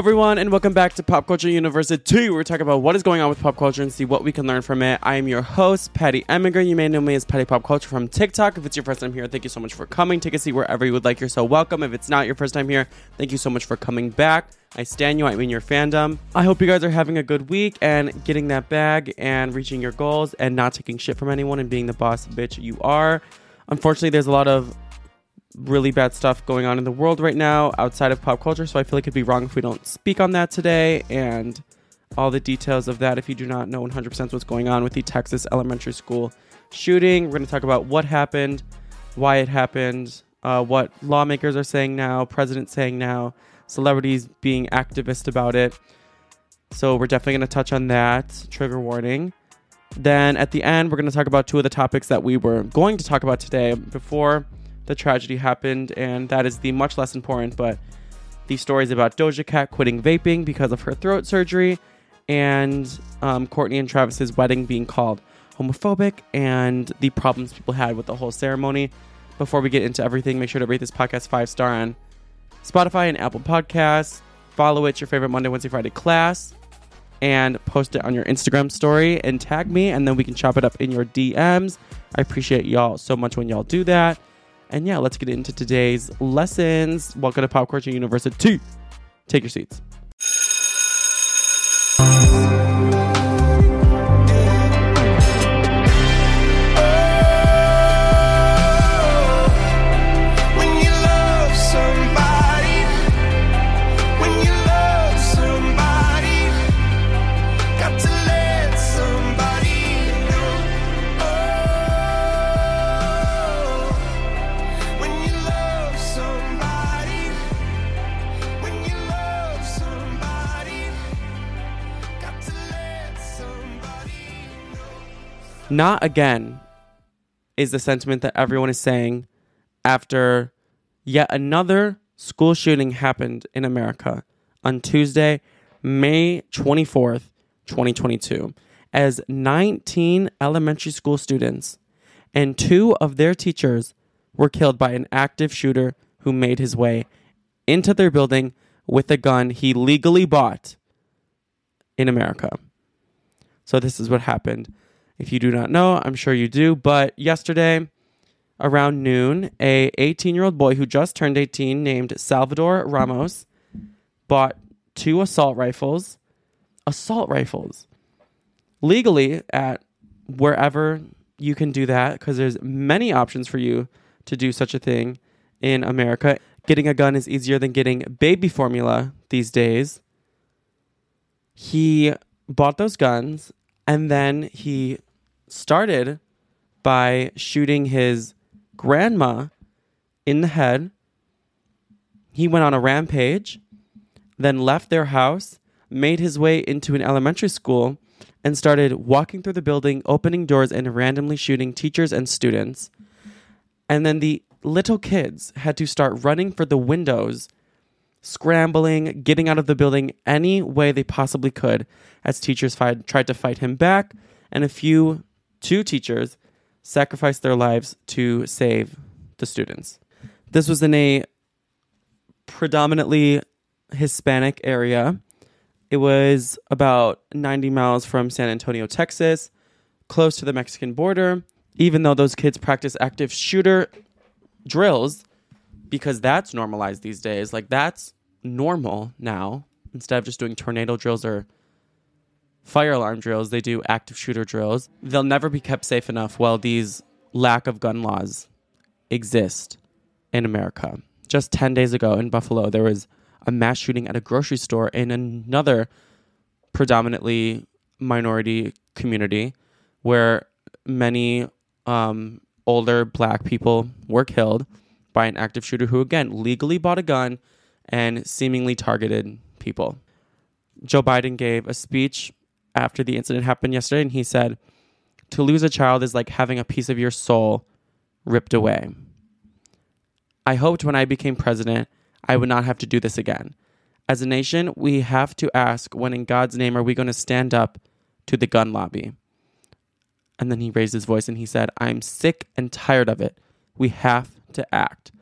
Everyone, and welcome back to Pop Culture University. We're talking about what is going on with pop culture and see what we can learn from it. I am your host, Patty Emigrant. You may know me as Patty Pop Culture from TikTok. If it's your first time here, thank you so much for coming. Take a seat wherever you would like. You're so welcome. If it's not your first time here, thank you so much for coming back. I stand you. I mean your fandom. I hope you guys are having a good week and getting that bag and reaching your goals and not taking shit from anyone and being the boss bitch you are. Unfortunately, there's a lot of really bad stuff going on in the world right now outside of pop culture, so I feel like it'd be wrong if we don't speak on that today and all the details of that if you do not know 100% what's going on with the Texas elementary school shooting. We're going to talk about what happened, why it happened, uh, what lawmakers are saying now, president saying now, celebrities being activist about it. So we're definitely going to touch on that. Trigger warning. Then at the end, we're going to talk about two of the topics that we were going to talk about today before the tragedy happened, and that is the much less important, but the stories about Doja Cat quitting vaping because of her throat surgery, and um, Kourtney and Travis's wedding being called homophobic, and the problems people had with the whole ceremony. Before we get into everything, make sure to rate this podcast five star on Spotify and Apple Podcasts. Follow it, your favorite Monday, Wednesday, Friday class, and post it on your Instagram story and tag me, and then we can chop it up in your DMs. I appreciate y'all so much when y'all do that. And yeah, let's get into today's lessons. Welcome to Pop Culture University. Take your seats. Not again is the sentiment that everyone is saying after yet another school shooting happened in America on Tuesday, May 24th, 2022, as 19 elementary school students and two of their teachers were killed by an active shooter who made his way into their building with a gun he legally bought in America. So this is what happened. If you do not know, I'm sure you do, but yesterday around noon, a 18-year-old boy who just turned 18 named Salvador Ramos bought two assault rifles, assault rifles legally at wherever you can do that because there's many options for you to do such a thing in America. Getting a gun is easier than getting baby formula these days. He bought those guns and then he started by shooting his grandma in the head. He went on a rampage, then left their house, made his way into an elementary school, and started walking through the building, opening doors, and randomly shooting teachers and students. And then the little kids had to start running for the windows, scrambling, getting out of the building any way they possibly could as teachers tried to fight him back. And a few, two teachers, sacrificed their lives to save the students. This was in a predominantly Hispanic area. It was about 90 miles from San Antonio, Texas, close to the Mexican border. Even though those kids practice active shooter drills, because that's normalized these days, like that's normal now. Instead of just doing tornado drills or fire alarm drills, they do active shooter drills. They'll never be kept safe enough while these lack of gun laws exist in America. Just 10 days ago in Buffalo, there was a mass shooting at a grocery store in another predominantly minority community where many um, older black people were killed by an active shooter who, again, legally bought a gun and seemingly targeted people. Joe Biden gave a speech after the incident happened yesterday, and he said, To lose a child is like having a piece of your soul ripped away. I hoped when I became president, I would not have to do this again. As a nation, we have to ask when in God's name are we going to stand up to the gun lobby? And then he raised his voice and he said, I'm sick and tired of it. We have to act.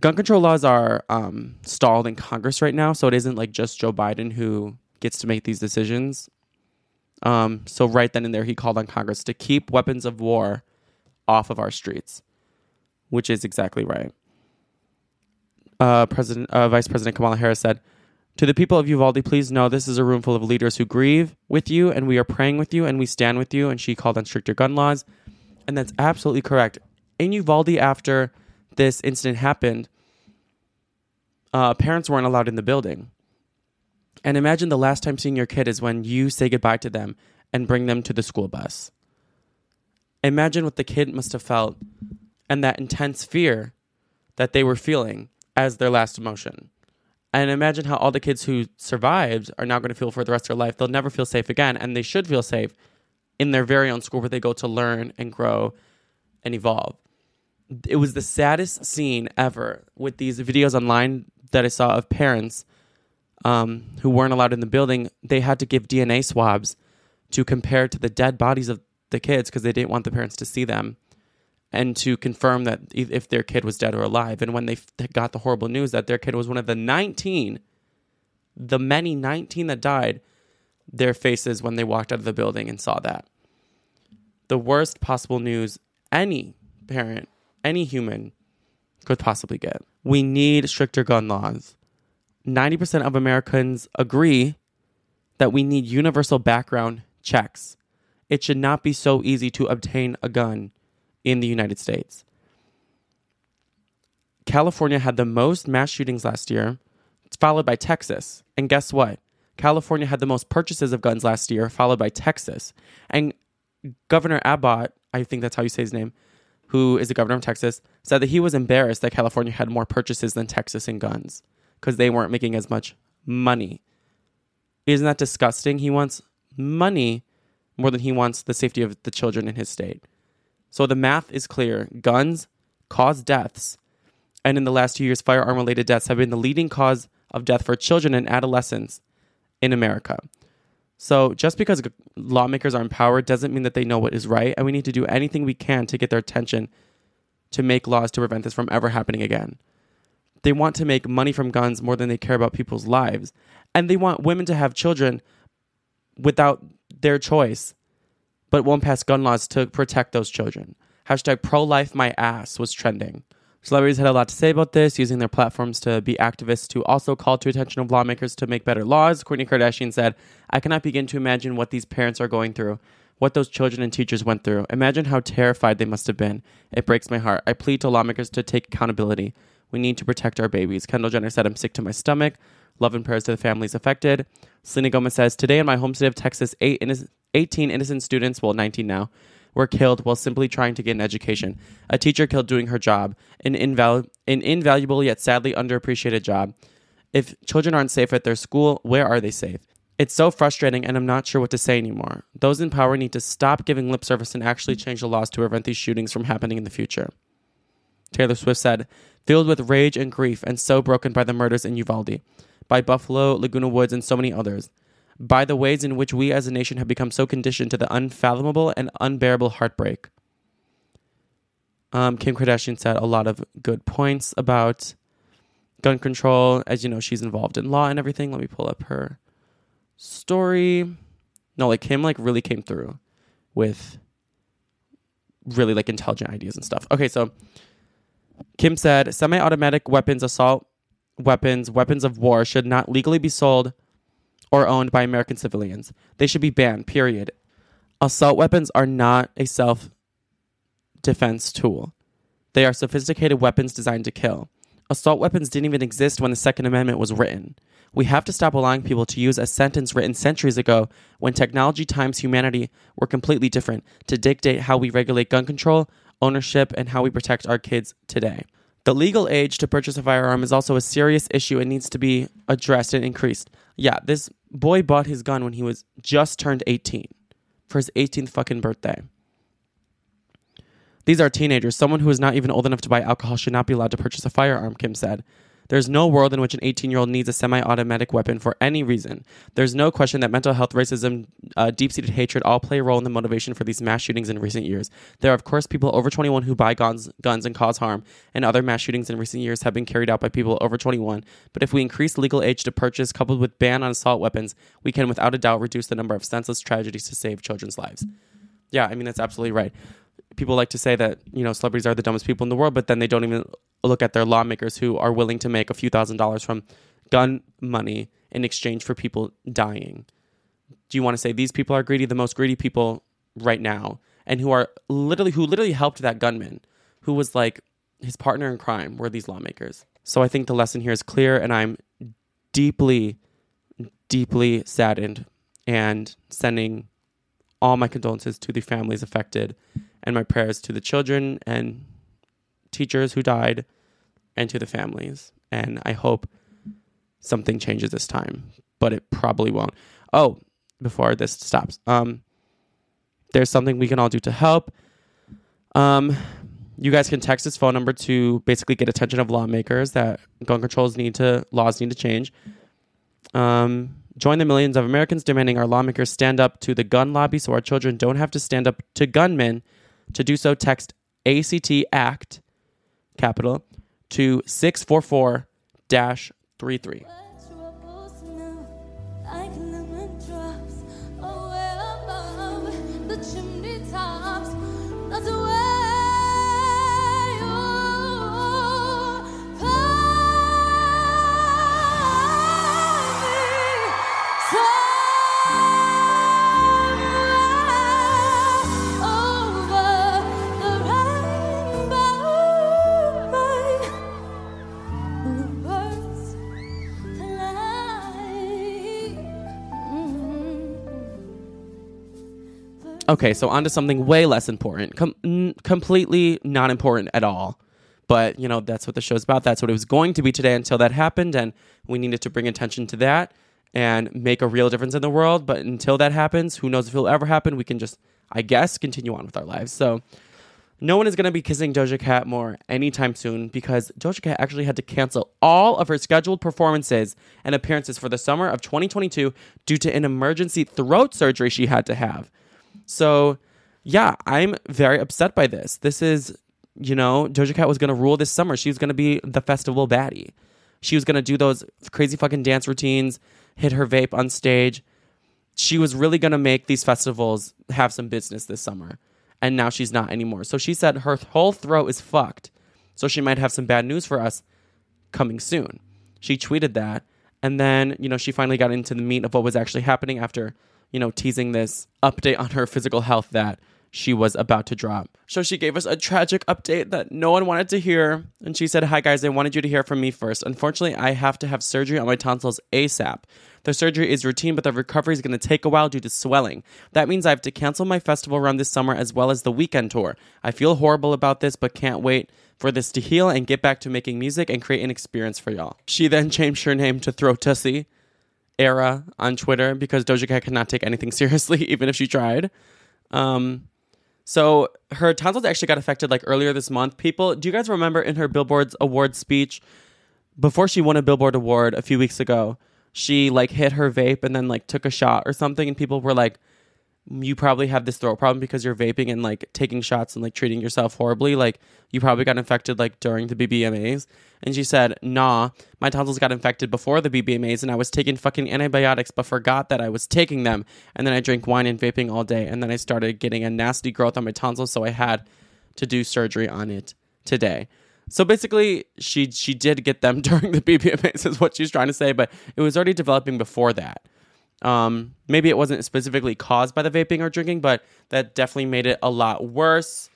Gun control laws are um, stalled in Congress right now, so it isn't like just Joe Biden who gets to make these decisions. Um, so, right then and there, he called on Congress to keep weapons of war off of our streets, which is exactly right. Uh, President, uh, Vice President Kamala Harris said, to the people of Uvalde, please know this is a room full of leaders who grieve with you, and we are praying with you, and we stand with you. And she called on stricter gun laws. And that's absolutely correct. In Uvalde, after this incident happened, uh, parents weren't allowed in the building. And imagine the last time seeing your kid is when you say goodbye to them and bring them to the school bus. Imagine what the kid must have felt and that intense fear that they were feeling as their last emotion. And imagine how all the kids who survived are now going to feel for the rest of their life. They'll never feel safe again, and they should feel safe in their very own school where they go to learn and grow and evolve. It was the saddest scene ever with these videos online that I saw of parents um, who weren't allowed in the building. They had to give DNA swabs to compare to the dead bodies of the kids because they didn't want the parents to see them and to confirm that if if their kid was dead or alive. And when they got the horrible news that their kid was one of the 19, the many 19 that died, their faces when they walked out of the building and saw that. The worst possible news any parent, any human could possibly get. We need stricter gun laws. 90% of Americans agree that we need universal background checks. It should not be so easy to obtain a gun in the United States. California had the most mass shootings last year, followed by Texas. And guess what? California had the most purchases of guns last year, followed by Texas. And Governor Abbott, I think that's how you say his name, who is the governor of Texas, said that he was embarrassed that California had more purchases than Texas in guns because they weren't making as much money. Isn't that disgusting? He wants money more than he wants the safety of the children in his state. So the math is clear. Guns cause deaths. And in the last two years, firearm related deaths have been the leading cause of death for children and adolescents in America. So just because lawmakers are empowered doesn't mean that they know what is right. And we need to do anything we can to get their attention to make laws to prevent this from ever happening again. They want to make money from guns more than they care about people's lives. And they want women to have children without their choice but won't pass gun laws to protect those children. Hashtag pro life my ass was trending. Celebrities had a lot to say about this, using their platforms to be activists to also call to attention of lawmakers to make better laws. Kourtney Kardashian said, I cannot begin to imagine what these parents are going through, what those children and teachers went through. Imagine how terrified they must have been. It breaks my heart. I plead to lawmakers to take accountability. We need to protect our babies. Kendall Jenner said, I'm sick to my stomach. Love and prayers to the families affected. Selena Gomez says, Today in my home state of Texas, eight inno- 18 innocent students, well, 19 now, were killed while simply trying to get an education. A teacher killed doing her job, an, inval- an invaluable yet sadly underappreciated job. If children aren't safe at their school, where are they safe? It's so frustrating, and I'm not sure what to say anymore. Those in power need to stop giving lip service and actually change the laws to prevent these shootings from happening in the future. Taylor Swift said, filled with rage and grief and so broken by the murders in Uvalde, by Buffalo, Laguna Woods, and so many others, by the ways in which we as a nation have become so conditioned to the unfathomable and unbearable heartbreak. Um, Kim Kardashian said a lot of good points about gun control. As you know, she's involved in law and everything. Let me pull up her story. No, like Kim like really came through with really like intelligent ideas and stuff. Okay, so Kim said semi-automatic weapons, assault weapons, weapons of war should not legally be sold or owned by American civilians. They should be banned, period. Assault weapons are not a self defense tool. They are sophisticated weapons designed to kill. Assault weapons didn't even exist when the Second Amendment was written. We have to stop allowing people to use a sentence written centuries ago when technology times humanity were completely different to dictate how we regulate gun control, ownership, and how we protect our kids today. The legal age to purchase a firearm is also a serious issue and needs to be addressed and increased. Yeah, this boy bought his gun when he was just turned 18. for his 18th fucking birthday. These are teenagers. Someone who is not even old enough to buy alcohol should not be allowed to purchase a firearm, Kim said. There's no world in which an 18 year old needs a semi automatic weapon for any reason. There's no question that mental health, racism, uh, deep seated hatred all play a role in the motivation for these mass shootings in recent years. There are, of course, people over 21 who buy guns, guns and cause harm, and other mass shootings in recent years have been carried out by people over 21. But if we increase legal age to purchase, coupled with ban on assault weapons, we can without a doubt reduce the number of senseless tragedies to save children's lives. Yeah, I mean, that's absolutely right people like to say that you know celebrities are the dumbest people in the world, but then they don't even look at their lawmakers who are willing to make a few thousand dollars from gun money in exchange for people dying. Do you want to say these people are greedy? The most greedy people right now, and who are literally who literally helped that gunman, who was like his partner in crime, were these lawmakers. So I think the lesson here is clear, and I'm deeply, deeply saddened and sending all my condolences to the families affected and my prayers to the children and teachers who died and to the families. And I hope something changes this time, but it probably won't. Oh, before this stops, um, there's something we can all do to help. Um, you guys can text this phone number to basically get attention of lawmakers that gun controls need to laws need to change. Um, join the millions of Americans demanding our lawmakers stand up to the gun lobby so our children don't have to stand up to gunmen. To do so, text ACT ACT capital to 644 33. Okay, so on to something way less important. Com- n- completely not important at all. But, you know, that's what the show's about. That's what it was going to be today until that happened. And we needed to bring attention to that and make a real difference in the world. But until that happens, who knows if it'll ever happen? We can just, I guess, continue on with our lives. So, no one is going to be kissing Doja Cat more anytime soon because Doja Cat actually had to cancel all of her scheduled performances and appearances for the summer of 2022 due to an emergency throat surgery she had to have. So, yeah, I'm very upset by this. This is, you know, Doja Cat was going to rule this summer. She was going to be the festival baddie. She was going to do those crazy fucking dance routines, hit her vape on stage. She was really going to make these festivals have some business this summer. And now she's not anymore. So she said her whole throat is fucked. So she might have some bad news for us coming soon. She tweeted that. And then, you know, she finally got into the meat of what was actually happening after, you know, teasing this update on her physical health that she was about to drop. So she gave us a tragic update that no one wanted to hear. And she said, Hi guys, I wanted you to hear from me first. Unfortunately, I have to have surgery on my tonsils ASAP. The surgery is routine, but the recovery is going to take a while due to swelling. That means I have to cancel my festival run this summer as well as the Weeknd tour. I feel horrible about this, but can't wait for this to heal and get back to making music and create an experience for y'all. She then changed her name to Throw Tussie era on Twitter because Doja Cat could not take anything seriously, even if she tried. Um, so her tonsils actually got affected like earlier this month. People, do you guys remember in her Billboard's award speech before she won a Billboard award a few weeks ago? She like hit her vape and then like took a shot or something, and people were like, "You probably have this throat problem because you're vaping and like taking shots and like treating yourself horribly. Like you probably got infected like during the BBMAs." And she said, "Nah, my tonsils got infected before the BBMAs, and I was taking fucking antibiotics, but forgot that I was taking them. And then I drank wine and vaping all day, and then I started getting a nasty growth on my tonsils, so I had to do surgery on it today." So basically, she she did get them during the BBMAs, is what she's trying to say, but it was already developing before that. Um, maybe it wasn't specifically caused by the vaping or drinking, but that definitely made it a lot worse.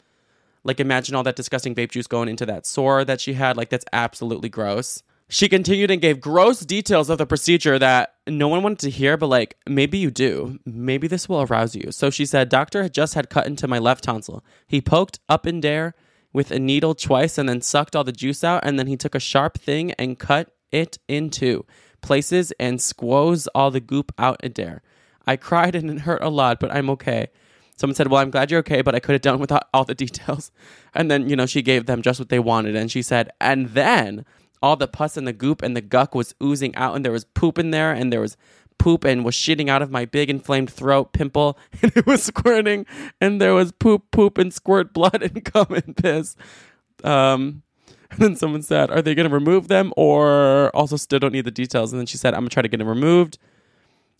Like, imagine all that disgusting vape juice going into that sore that she had. Like, that's absolutely gross. She continued and gave gross details of the procedure that no one wanted to hear, but like, maybe you do. Maybe this will arouse you. So she said, Doctor had just had cut into my left tonsil. He poked up in there with a needle twice and then sucked all the juice out, and then he took a sharp thing and cut it in two places and squoze all the goop out in there. I cried and it hurt a lot, but I'm okay. someone said, "Well, I'm glad you're okay, but I could have done without all the details." And then you know she gave them just what they wanted, and she said, and then all the pus and the goop and the guck was oozing out, and there was poop in there, and there was poop and was shitting out of my big inflamed throat pimple, and it was squirting, and there was poop, poop, and squirt blood and cum and piss. Um, and then someone said, Are they going to remove them or also still don't need the details? And then she said, I'm going to try to get them removed.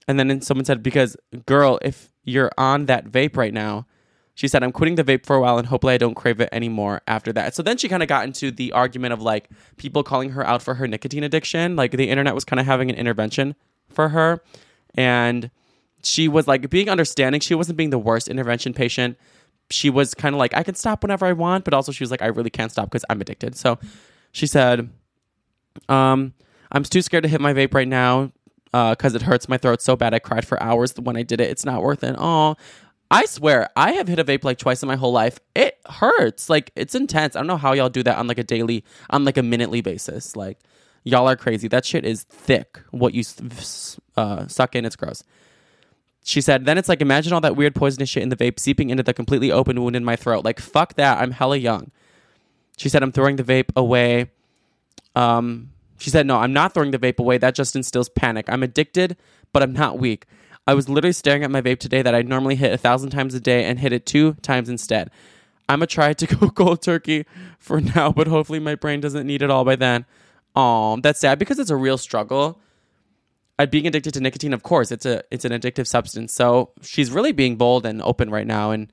And then someone said, Because, girl, if you're on that vape right now, she said, I'm quitting the vape for a while and hopefully I don't crave it anymore after that. So then she kind of got into the argument of like people calling her out for her nicotine addiction. Like the internet was kind of having an intervention for her. And she was like being understanding. She wasn't being the worst intervention patient. She was kind of like, I can stop whenever I want, but also she was like, I really can't stop because I'm addicted. So she said, um, I'm too scared to hit my vape right now because it hurts my throat so bad. I cried for hours when I did it. It's not worth it. Oh, I swear, I have hit a vape like twice in my whole life. It hurts. Like it's intense. I don't know how y'all do that on like a daily, on like a minutely basis. Like y'all are crazy. That shit is thick. What you uh, suck in, it's gross. She said, then it's like, imagine all that weird poisonous shit in the vape seeping into the completely open wound in my throat. Like, fuck that. I'm hella young. She said, I'm throwing the vape away. Um, she said, no, I'm not throwing the vape away. That just instills panic. I'm addicted, but I'm not weak. I was literally staring at my vape today that I normally hit a thousand times a day and hit it two times instead. I'm gonna try to go cold turkey for now, but hopefully my brain doesn't need it all by then. Oh, that's sad because it's a real struggle at being addicted to nicotine, of course, it's a it's an addictive substance. So she's really being bold and open right now, and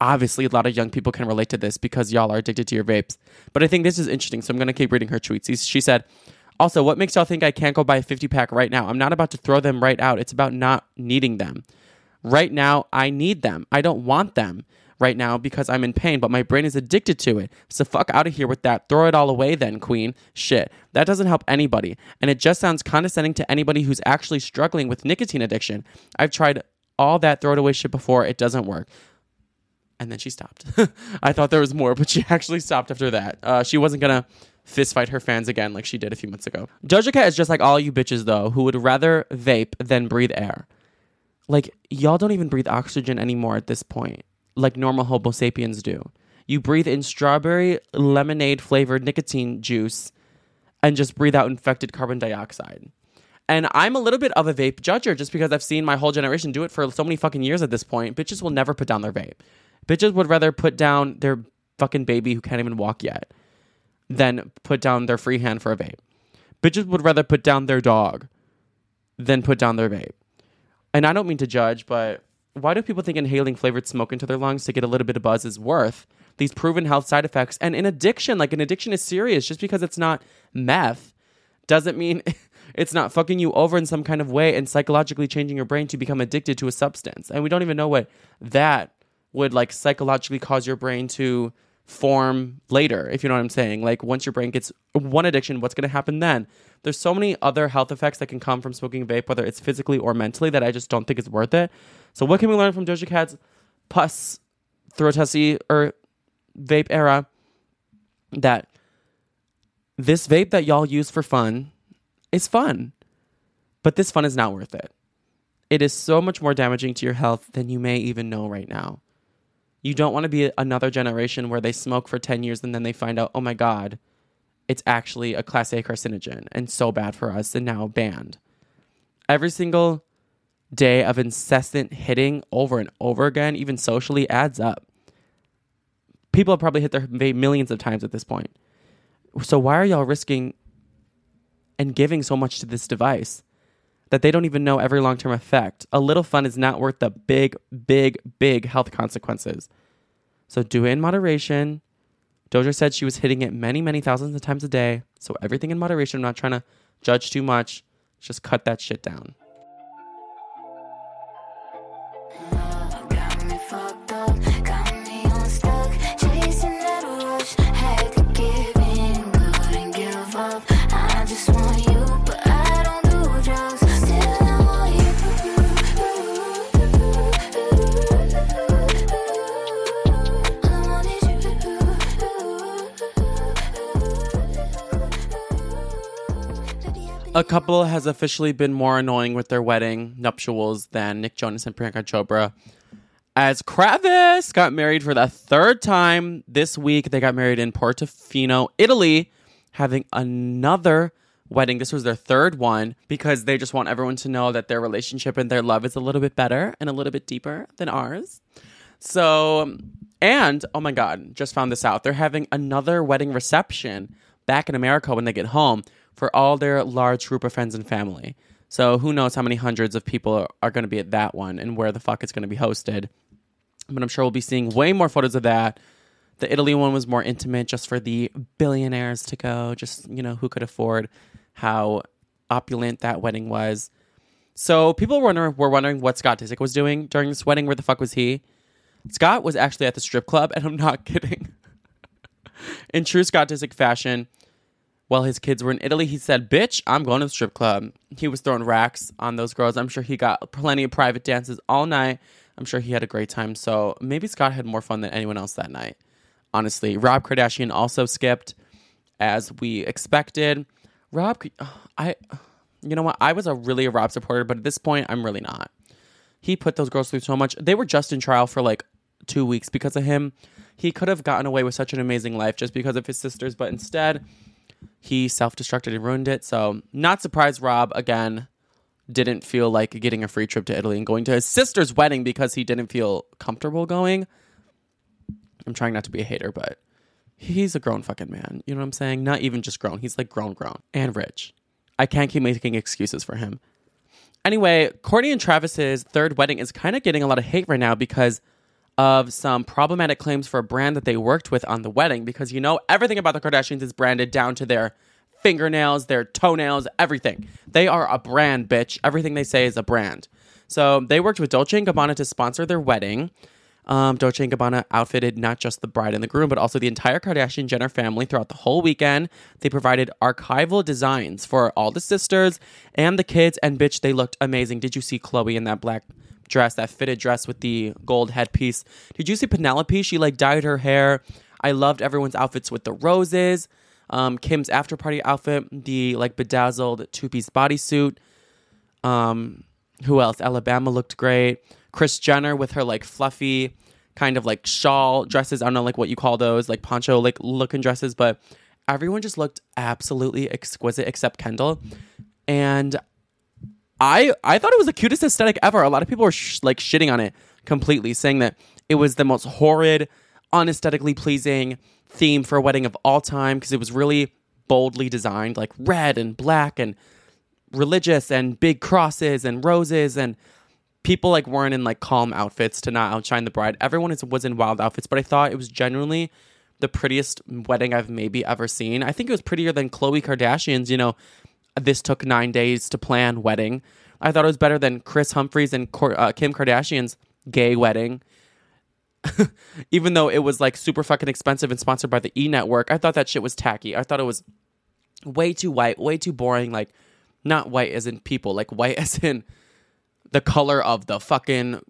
obviously a lot of young people can relate to this because y'all are addicted to your vapes. But I think this is interesting, so I'm gonna keep reading her tweets. She said, "Also, what makes y'all think I can't go buy a 50 pack right now? I'm not about to throw them right out. It's about not needing them. Right now, I need them. I don't want them." Right now, because I'm in pain, but my brain is addicted to it. So fuck out of here with that. Throw it all away, then, queen. Shit. That doesn't help anybody. And it just sounds condescending to anybody who's actually struggling with nicotine addiction. I've tried all that throw it away shit before. It doesn't work. And then she stopped. I thought there was more, but she actually stopped after that. Uh, she wasn't gonna fist fight her fans again like she did a few months ago. Doja Cat is just like all you bitches though, who would rather vape than breathe air. Like y'all don't even breathe oxygen anymore at this point, like normal Homo sapiens do. You breathe in strawberry lemonade flavored nicotine juice and just breathe out infected carbon dioxide. And I'm a little bit of a vape judger just because I've seen my whole generation do it for so many fucking years at this point. Bitches will never put down their vape. Bitches would rather put down their fucking baby who can't even walk yet than put down their free hand for a vape. Bitches would rather put down their dog than put down their vape. And I don't mean to judge, but why do people think inhaling flavored smoke into their lungs to get a little bit of buzz is worth these proven health side effects? And in addiction, like an addiction is serious. Just because it's not meth doesn't mean it's not fucking you over in some kind of way and psychologically changing your brain to become addicted to a substance. And we don't even know what that would like psychologically cause your brain to form later, if you know what I'm saying. Like once your brain gets one addiction, what's going to happen then? There's so many other health effects that can come from smoking vape, whether it's physically or mentally, that I just don't think it's worth it. So what can we learn from Doja Cat's pus throatusy or vape era? That this vape that y'all use for fun is fun, but this fun is not worth it. It is so much more damaging to your health than you may even know right now. You don't want to be another generation where they smoke for 10 years and then they find out, oh my God, it's actually a class A carcinogen and so bad for us and now banned. Every single day of incessant hitting over and over again, even socially, adds up. People have probably hit their vape millions of times at this point. So why are y'all risking and giving so much to this device that they don't even know every long term effect? A little fun is not worth the big, big, big health consequences. So do it in moderation. Doja said she was hitting it many, many thousands of times a day. So everything in moderation. I'm not trying to judge too much. Just cut that shit down. A couple has officially been more annoying with their wedding nuptials than Nick Jonas and Priyanka Chopra. As Kravis got married for the third time this week, they got married in Portofino, Italy, having another wedding. This was their third one because they just want everyone to know that their relationship and their love is a little bit better and a little bit deeper than ours. So, and oh my God, just found this out. They're having another wedding reception back in America when they get home for all their large group of friends and family. So, who knows how many hundreds of people are, going to be at that one and where the fuck it's going to be hosted. But I'm sure we'll be seeing way more photos of that. The Italy one was more intimate just for the billionaires to go, just, you know, who could afford how opulent that wedding was. So people were wondering, were wondering what Scott Disick was doing during this wedding. Where the fuck was he? Scott was actually at the strip club, and I'm not kidding. in true Scott Disick fashion, while his kids were in Italy, he said, Bitch, I'm going to the strip club. He was throwing racks on those girls. I'm sure he got plenty of private dances all night. I'm sure he had a great time. So maybe Scott had more fun than anyone else that night. Honestly, Rob Kardashian also skipped as we expected. Rob, I, you know what? I was a really a Rob supporter, but at this point, I'm really not. He put those girls through so much. They were just in trial for like two weeks because of him. He could have gotten away with such an amazing life just because of his sisters, but instead, he self destructed and ruined it. So, not surprised Rob, again, didn't feel like getting a free trip to Italy and going to his sister's wedding because he didn't feel comfortable going. I'm trying not to be a hater, but he's a grown fucking man. You know what I'm saying? Not even just grown. He's like grown, grown and rich. I can't keep making excuses for him. Anyway, Kourtney and Travis's third wedding is kind of getting a lot of hate right now because of some problematic claims for a brand that they worked with on the wedding. Because you know, everything about the Kardashians is branded down to their fingernails, their toenails, everything. They are a brand, bitch. Everything they say is a brand. So they worked with Dolce and Gabbana to sponsor their wedding. Um, Dolce and Gabbana outfitted not just the bride and the groom, but also the entire Kardashian Jenner family throughout the whole weekend. They provided archival designs for all the sisters and the kids, and bitch, they looked amazing. Did you see Khloe in that black dress, that fitted dress with the gold headpiece? Did you see Penelope? She like dyed her hair. I loved everyone's outfits with the roses. Um, Kim's after party outfit, the like bedazzled two piece bodysuit. Um, who else? Alabama looked great. Kris Jenner with her like fluffy kind of like shawl dresses. I don't know like what you call those, like poncho like looking dresses, but everyone just looked absolutely exquisite except Kendall. And I I thought it was the cutest aesthetic ever. A lot of people were sh- like shitting on it completely, saying that it was the most horrid, unaesthetically pleasing theme for a wedding of all time because it was really boldly designed, like red and black and religious and big crosses and roses and people like weren't in like calm outfits to not outshine the bride. Everyone is, was in wild outfits, but I thought it was genuinely the prettiest wedding I've maybe ever seen. I think it was prettier than Khloe Kardashian's, you know, this took nine days to plan wedding. I thought it was better than Kris Humphries and uh, Kim Kardashian's gay wedding. Even though it was like super fucking expensive and sponsored by the E Network, I thought that shit was tacky. I thought it was way too white, way too boring. Like, not white as in people, like white as in the color of the fucking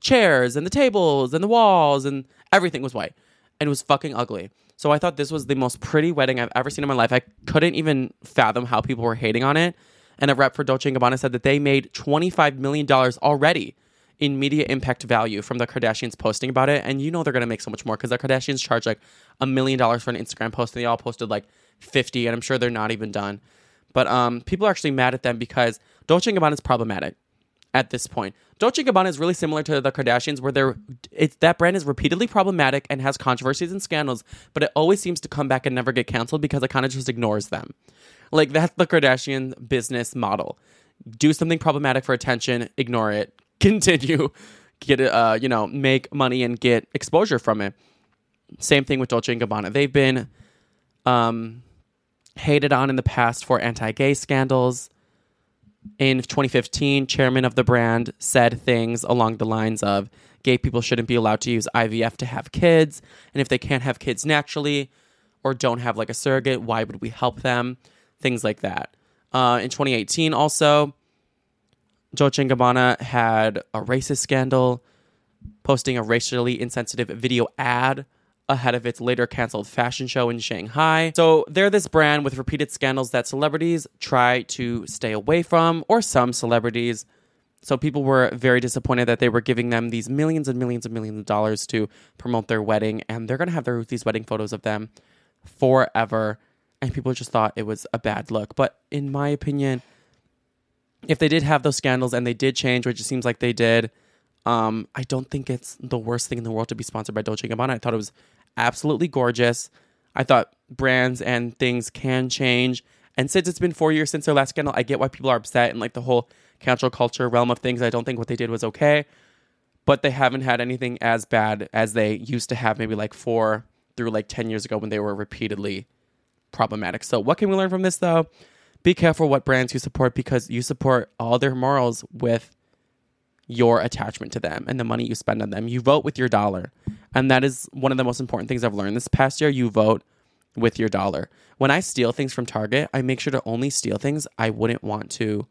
chairs and the tables and the walls and everything was white and it was fucking ugly. So I thought this was the most pretty wedding I've ever seen in my life. I couldn't even fathom how people were hating on it. And a rep for Dolce & Gabbana said that they made $25 million already in media impact value from the Kardashians posting about it. And you know they're going to make so much more because the Kardashians charge like a million dollars for an Instagram post and they all posted like 50 and I'm sure they're not even done. But um, people are actually mad at them because Dolce & Gabbana is problematic at this point. Dolce & Gabbana is really similar to the Kardashians, where they're it's that brand is repeatedly problematic and has controversies and scandals, but it always seems to come back and never get canceled because it kind of just ignores them. Like that's the Kardashian business model: do something problematic for attention, ignore it, continue, get uh, you know, make money and get exposure from it. Same thing with Dolce & Gabbana. They've been um, hated on in the past for anti-gay scandals in 2015, chairman of the brand said things along the lines of gay people shouldn't be allowed to use IVF to have kids. And if they can't have kids naturally or don't have like a surrogate, why would we help them? Things like that. Uh, in 2018, also, Dolce & Gabbana had a racist scandal, posting a racially insensitive video ad ahead of its later canceled fashion show in Shanghai. So they're this brand with repeated scandals that celebrities try to stay away from, or some celebrities So people were very disappointed that they were giving them these millions and millions and millions of dollars to promote their wedding, and they're gonna have their these wedding photos of them forever. And people just thought it was a bad look. But in my opinion, if they did have those scandals and they did change, which it seems like they did, um, I don't think it's the worst thing in the world to be sponsored by Dolce & Gabbana. I thought it was absolutely gorgeous. I thought brands and things can change. And since it's been four years since their last scandal, I get why people are upset and like the whole cancel culture realm of things. I don't think what they did was okay, but they haven't had anything as bad as they used to have maybe like four through like 10 years ago when they were repeatedly problematic. So, what can we learn from this though? Be careful what brands you support because you support all their morals with your attachment to them and the money you spend on them. You vote with your dollar. And that is one of the most important things I've learned this past year. You vote with your dollar. When I steal things from Target, I make sure to only steal things I wouldn't want to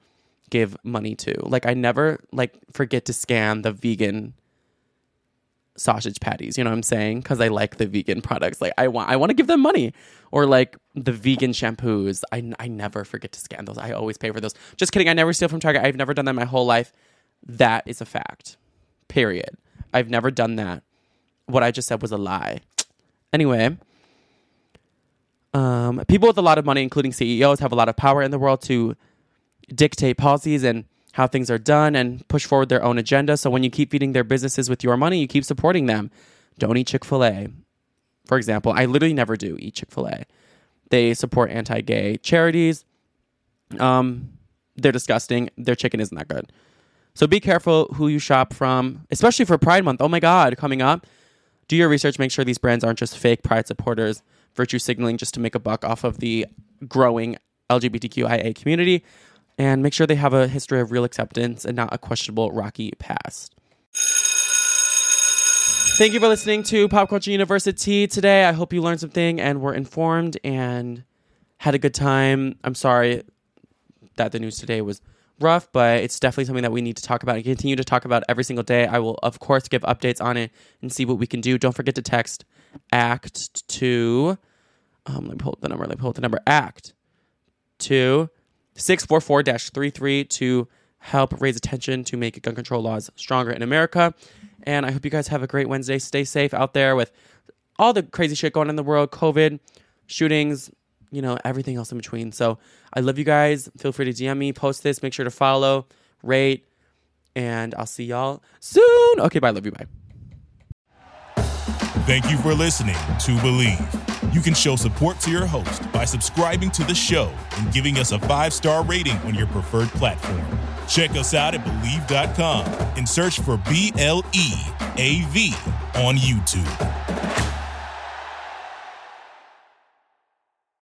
give money to. Like I never like forget to scan the vegan sausage patties, you know what I'm saying? Cuz I like the vegan products. Like I want I want to give them money or like the vegan shampoos. I I never forget to scan those. I always pay for those. Just kidding. I never steal from Target. I've never done that my whole life. That is a fact. Period. I've never done that. What I just said was a lie. Anyway, um, people with a lot of money, including CEOs, have a lot of power in the world to dictate policies and how things are done and push forward their own agenda. So when you keep feeding their businesses with your money, you keep supporting them. Don't eat Chick fil A. For example, I literally never do eat Chick fil A. They support anti gay charities. Um, they're disgusting. Their chicken isn't that good. So be careful who you shop from, especially for Pride Month. Oh my God, coming up. Do your research. Make sure these brands aren't just fake Pride supporters, virtue signaling just to make a buck off of the growing LGBTQIA community. And make sure they have a history of real acceptance and not a questionable rocky past. Thank you for listening to Pop Culture University today. I hope you learned something and were informed and had a good time. I'm sorry that the news today was rough, but it's definitely something that we need to talk about and continue to talk about every single day. I will, of course, give updates on it and see what we can do. Don't forget to text ACT to, um, let me pull up the number. Let me pull up the number. ACT to 644 33 to help raise attention to make gun control laws stronger in America. And I hope you guys have a great Wednesday. Stay safe out there with all the crazy shit going on in the world COVID, shootings, you know, everything else in between. So I love you guys. Feel free to DM me, post this, make sure to follow, rate, and I'll see y'all soon. Okay, bye. Love you. Bye. Thank you for listening to Bleav. You can show support to your host by subscribing to the show and giving us a five star rating on your preferred platform. Check us out at Bleav.com and search for B L E A V on YouTube.